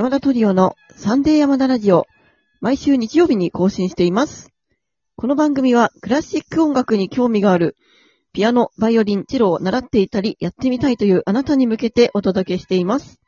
山田トリオのサンデー山田ラジオ、毎週日曜日に更新しています。この番組はクラシック音楽に興味がある、ピアノ、バイオリン、チェロを習っていたり、やってみたいというあなたに向けてお届けしています。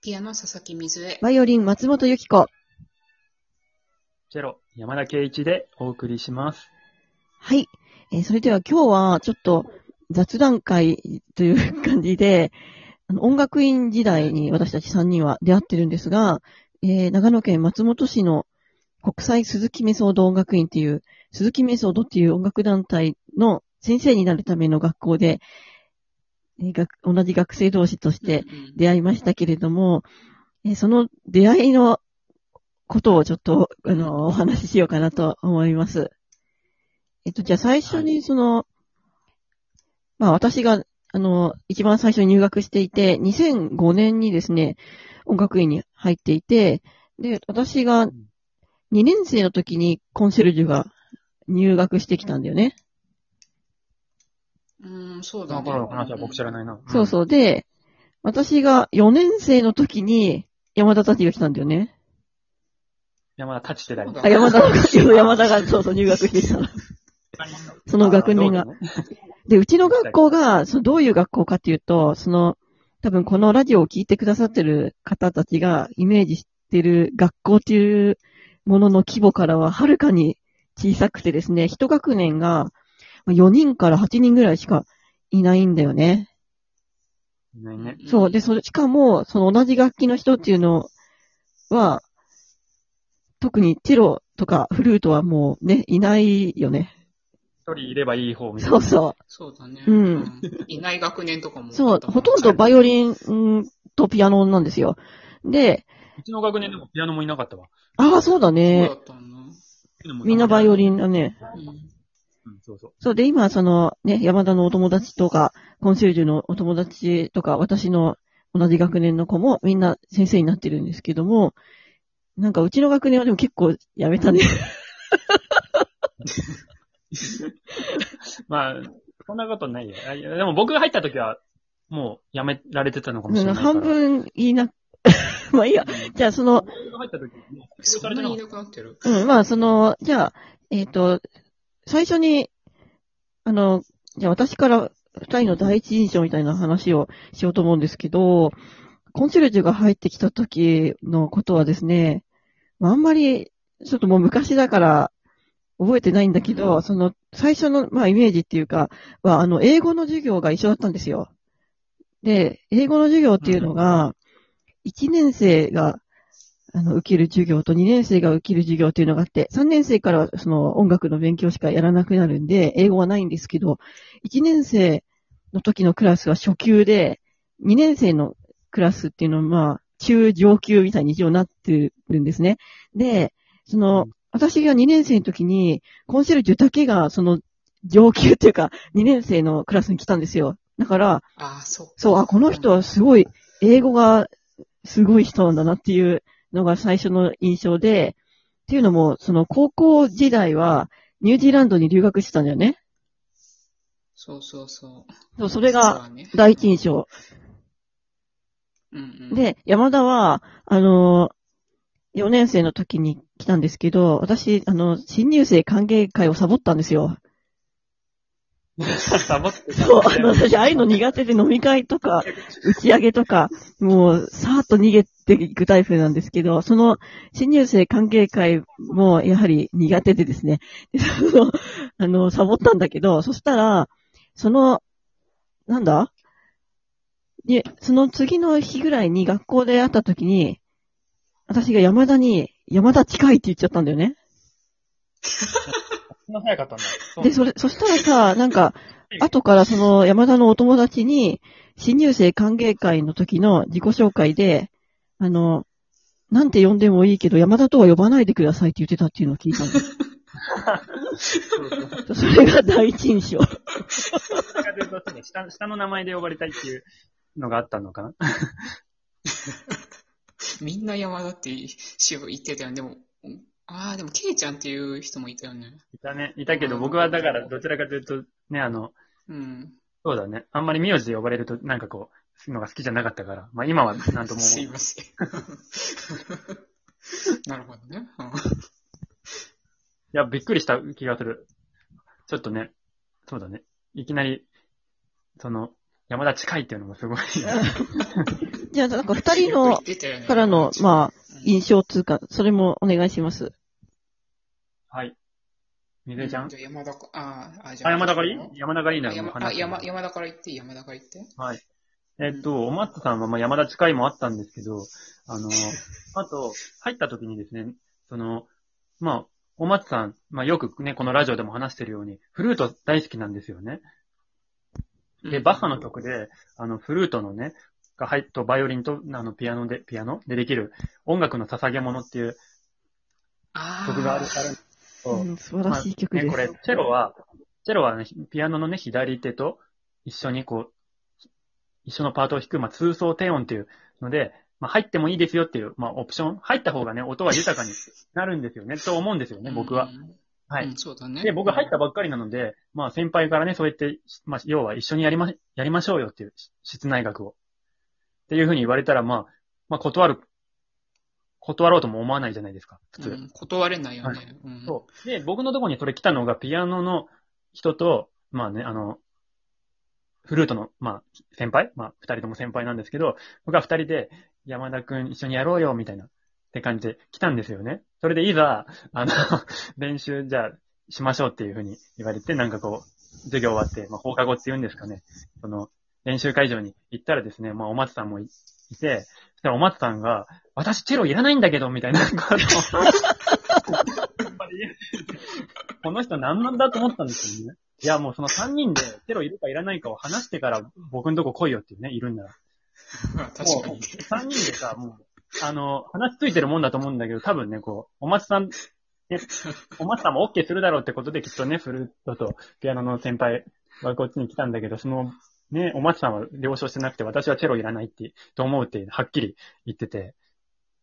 ピアノ佐々木水江。バイオリン、松本由紀子。チェロ、山田圭一でお送りします。はい。えーそれでは今日はちょっと雑談会という感じで、あの音楽院時代に私たち3人は出会ってるんですが、えー長野県松本市の国際鈴木メソード音楽院っていう、鈴木メソードっていう音楽団体の先生になるための学校で、えー学同じ学生同士としてうん出会いましたけれども、えーその出会いのことをちょっと、あの、お話ししようかなと思います。えっと、じゃあ最初にその、まあ私が、あの、一番最初に入学していて、2005年にですね、音楽院に入っていて、で、私が2年生の時にコンシェルジュが入学してきたんだよね。うん、そうそだね。の頃の話は僕知らないな。そうそう。で、私が4年生の時に山田たちが来たんだよね。山田立ちてだり。そうあ、山田が、山田がそうそう入学してきたの。その学年がで、うちの学校が、そのどういう学校かっていうと、その、多分このラジオを聞いてくださってる方たちがイメージしてる学校っていうものの規模からははるかに小さくてですね、一学年が4人から8人ぐらいしかいないんだよね。いないね。そう。で、それ、しかも、その同じ楽器の人っていうのは、特にチェロとかフルートはもうね、いないよね。一人いればいい方みたいな。そうそそうだね。うんいない学年とかも。う。そう。ほとんどバイオオリンんとピアノなんですよ。で、うちの学年でもピアノもいなかったわ。ああ、そうだそうねだ。ったんだ。みんなバイオリン。ンだね。うんうん、そうそう。そうで、今、その、ね、山田のお友達とか、コンシェルジュのお友達とか、私の同じ学年の子もみんな先生になってるんですけども、なんかうちの学年はでも結構やめたね。まあ、そんなことないよ。あいやでも僕が入った時は、もうやめられてたのかもしれないから。半分言いな、まあいいや。じゃあその、僕が入った時、もうそんなにいななくなってるうん、まあその、じゃあ、えっ、と、最初に、あの、じゃあ私から二人の第一印象みたいな話をしようと思うんですけど、コンシェルジュが入ってきた時のことはですね、まああんまり、ちょっともう昔だから覚えてないんだけど、その最初の、まあイメージっていうか、は、あの、英語の授業が一緒だったんですよ。で、英語の授業っていうのが、1年生が、あの、受ける授業と2年生が受ける授業っていうのがあって、3年生からはその音楽の勉強しかやらなくなるんで、英語はないんですけど、1年生の時のクラスは初級で、2年生のクラスっていうのは、まあ、中上級みたいに一応なってるんですね。で、その、私が2年生の時に、コンシェルジュだけが、その、上級っていうか、2年生のクラスに来たんですよ。だから、ああ、そう。そう、あ、この人はすごい、英語がすごい人なんだなっていうのが最初の印象で、っていうのも、その高校時代はニュージーランドに留学してたんだよね。そうそうそう。そう、それが。第一印象。うんうん。で、山田は、あの、4年生の時に来たんですけど、私、あの、新入生歓迎会をサボったんですよ。サボってたそう、あの、私、ああいうの苦手で飲み会とか、打ち上げとか、もう、さーっと逃げていくタイプなんですけど、その、新入生歓迎会も、やはり苦手でですね、でその、あの、サボったんだけど、そしたら、その、なんだ？で、その次の日ぐらいに学校で会った時に、私が山田に、山田近いって言っちゃったんだよね。そんな早かったんだ。そうで、それ、そしたらさ、なんか、後からその山田のお友達に、新入生歓迎会の時の自己紹介で、あの、なんて呼んでもいいけど、山田とは呼ばないでくださいって言ってたっていうのを聞いたんです。それが第一印象。下下の名前で呼ばれたいっていうのがあったのかな？みんな山田ってし言ってたよね。でも、ああ、でも、ケイちゃんっていう人もいたよね。いたね。いたけど、僕はだからどちらかというと、ね、あの、うん。そうだね。あんまり名字で呼ばれると、なんかこう、のが好きじゃなかったから、まあ今はなんとも思 すいません。なるほどね。うんいや、びっくりした気がする。ちょっとね、そうだね。いきなり、その、山田近いっていうのもすごい。じゃあ、なんか二人のからの、まあ、うん印象通過、それもお願いします。はい。みずえちゃん？じゃあ山田か、あーあ、じあ、山田からいい山田からいいなら話山山田から言って、山田から言って？はい。えっと、お松さんはまあ山田近いもあったんですけど、あの、あと、入った時にですね、その、まあ、お松さん、まあよくね、このラジオでも話してるように、フルート大好きなんですよね。で、バッハの曲で、あの、フルートのね、が入っと、バイオリンと、あの、ピアノで、ピアノ？でできる、音楽の捧げ物っていうあ曲がある、あるんですけどうん、素晴らしい曲ね、です。これ、チェロは、チェロはね、ピアノのね、左手と一緒にこう、一緒のパートを弾く、まあ、通奏低音っていうので、まあ、入ってもいいですよっていう、まあ、オプション、入った方がね、音は豊かになるんですよね、と思うんですよね、僕は。。はいうん、そうだね。で、僕入ったばっかりなので、まあ、先輩からね、そうやって、まあ、要は一緒にやりま、やりましょうよっていう、室内楽を。っていうふうに言われたら、まあ、まあ、断る、断ろうとも思わないじゃないですか、普通。うん断れないよはね。うんそう。で、僕のところにそれ来たのが、ピアノの人と、まあね、あの、フルートの、まあ、先輩まあ、二人とも先輩なんですけど、僕は二人で、山田くん一緒にやろうよ、みたいな、って感じで来たんですよね。それでいざ、あの、練習じゃあ、しましょうっていうふうに言われて、なんかこう、授業終わって、まあ、放課後って言うんですかね。その、練習会場に行ったらですね、まあ、お松さんもいいて、そしたらお松さんが、私チェロいらないんだけど、みたいなことを この人何なんだと思ったんですよね。いや、もうその3人でチェロいるかいらないかを話してから僕のとこ来いよっていうね、いるんなら。ま あ確かに。3人でさ、もう、あの、話ついてるもんだと思うんだけど、多分ね、こう、お松さん、ね、お松さんも OK するだろうってことできっとね、フルートとピアノの先輩はこっちに来たんだけど、その、ね、お松さんは了承してなくて、私はチェロいらないって、と思うって、はっきり言ってて、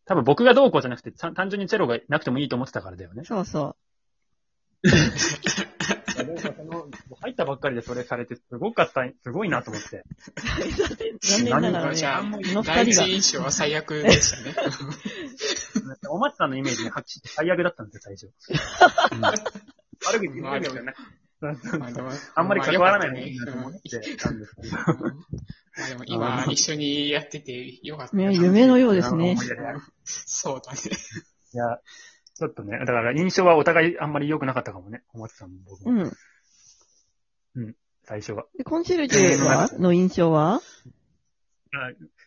多分僕がどうこうじゃなくて、た単純にチェロがなくてもいいと思ってたからだよね。そうそいやでもその入ったばっかりでそれされて、すごかった、すごいなと思って。う。残念ながらね、じゃあ、この第二人が一印象は最悪でしたね。お松さんのイメージに発揮して最悪だったんですよ、最初。うん、悪口言うのじゃなくて まあでもあんまり関わらないのがいいまあなと思ってたんですけど。でも今一緒にやっててよかったねよ。夢のようですね そうだね。いや、ちょっとね、だから印象はお互いあんまり良くなかったかもね、お松さんも僕も、うん。最初は。でコンシェルジュはの印象は？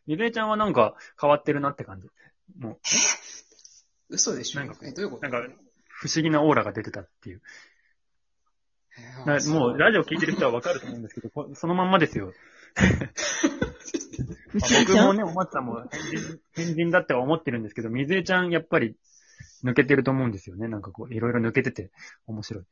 みずえちゃんはなんか変わってるなって感じ。も嘘でしょなんかえ、どういうこう、と？なんか、不思議なオーラが出てたっていう。えーなもう、ラジオ聞いてる人はわかると思うんですけど、こそのまんまですよ。不 まあ思議ちゃん？僕もね、お松さんも変人、変人だっては思ってるんですけど、水江ちゃんやっぱり抜けてると思うんですよね。なんかこう、いろいろ抜けてて面白い。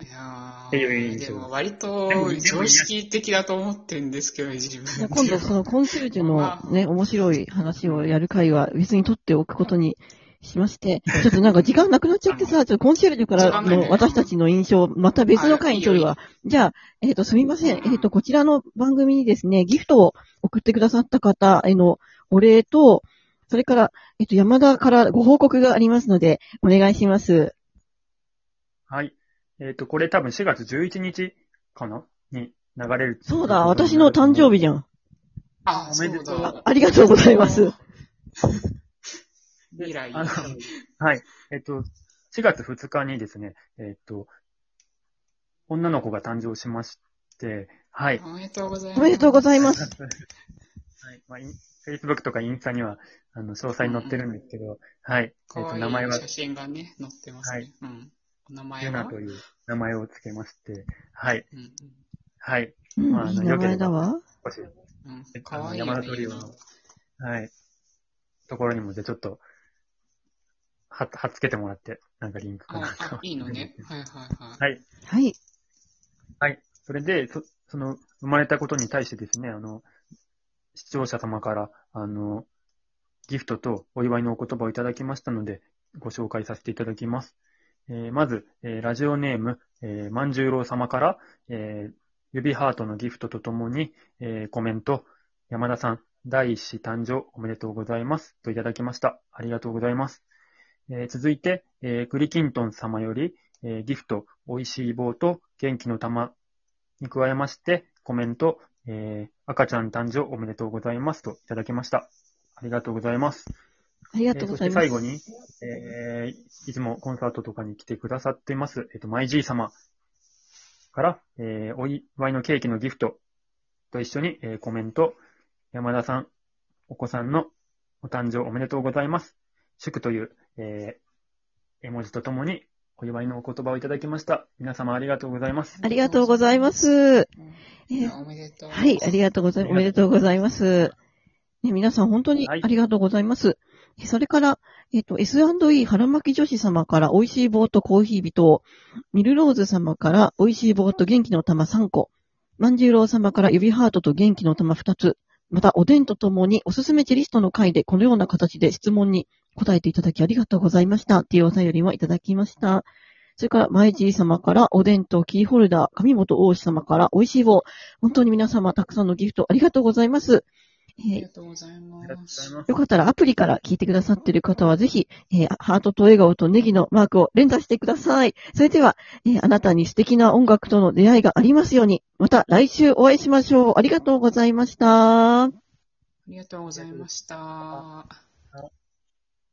いやー印象でも割と常識的だと思ってるんですけど、自分今度そのコンシェルジュのね、面白い話をやる会は別に取っておくことにしまして、ちょっとなんか時間なくなっちゃってさ、ちょっとコンシェルジュからの私たちの印象、また別の回に取るわ。じゃあ、えっ、と、すみません。えっ、と、こちらの番組にですね、ギフトを送ってくださった方へのお礼と、それから、えっ、と、山田からご報告がありますので、お願いします。はい。えっ、と、これ多分4月11日かな？に流れる。そうだ、私の誕生日じゃん。あ、おめでとうそうだ。ありがとうございます。未来。はい。えっ、と、4月2日にですね、えっ、と、女の子が誕生しまして、はい。おめでとうございます。おめでとうございます。はい。まあ、Facebook とかインスタには、あの、詳細に載ってるんですけど、はい。えっ、と、かわい名前は、い写真がね、載ってますね。はいうん。お名前ユはナという名前をつけまして、はい。うんうんはい。うん、まああのいい名前だわ。少し、うんえ。かわいい山田トリオのはい。ところにも、じゃあちょっと、は、はっつけてもらって、なんかリンクかなんあ、かあ。いいのね。はいはいはい。はい。はい。はい。それで、そ、その、生まれたことに対してですね、あの、視聴者様から、あの、ギフトとお祝いのお言葉をいただきましたので、ご紹介させていただきます。えーまず、えーラジオネーム、えー、万十郎様から、えー指ハートのギフトとともに、えーコメント、山田さん、第一子誕生おめでとうございます。といただきました。ありがとうございます。えー続いて、えークリキントン様より、えーギフト、美味しい棒と元気の玉に加えまして、コメント、えー赤ちゃん誕生おめでとうございます。といただきました。ありがとうございます。ありがとうございます。えーそして最後に、えーいつもコンサートとかに来てくださっています、えっ、と、マイジー様から、えーお祝いのケーキのギフトと一緒に、えーコメント、山田さん、お子さんのお誕生おめでとうございます。祝という、えー絵文字とともにお祝いのお言葉をいただきました。皆様ありがとうございます。ありがとうございます。おめでとう。はい、ありがとうございます。おめでとうございます。ね、皆さん本当にはいありがとうございます。えそれから、えっ、と、S&E 腹巻き女子様から美味しい棒とコーヒー人、ミルローズ様から美味しい棒と元気の玉3個、万十郎様から指ハートと元気の玉2つ、またおでんとともにおすすめチェリストの回でこのような形で質問に答えていただきありがとうございました。っていうお便りもいただきました。それから、マイジー様からおでんとキーホルダー、上本大志様から美味しい棒、本当に皆様たくさんのギフトありがとうございます。ありえーがとうございありがとうごます。ざいますよ。かったらアプリから聞いてくださっている方はぜひ、えーハートと笑顔とネギのマークを連打してください。それでは、えーあなたに素敵な音楽との出会いがありますように、また来週お会いしましょう。ありがとうございました。ありがとうございました。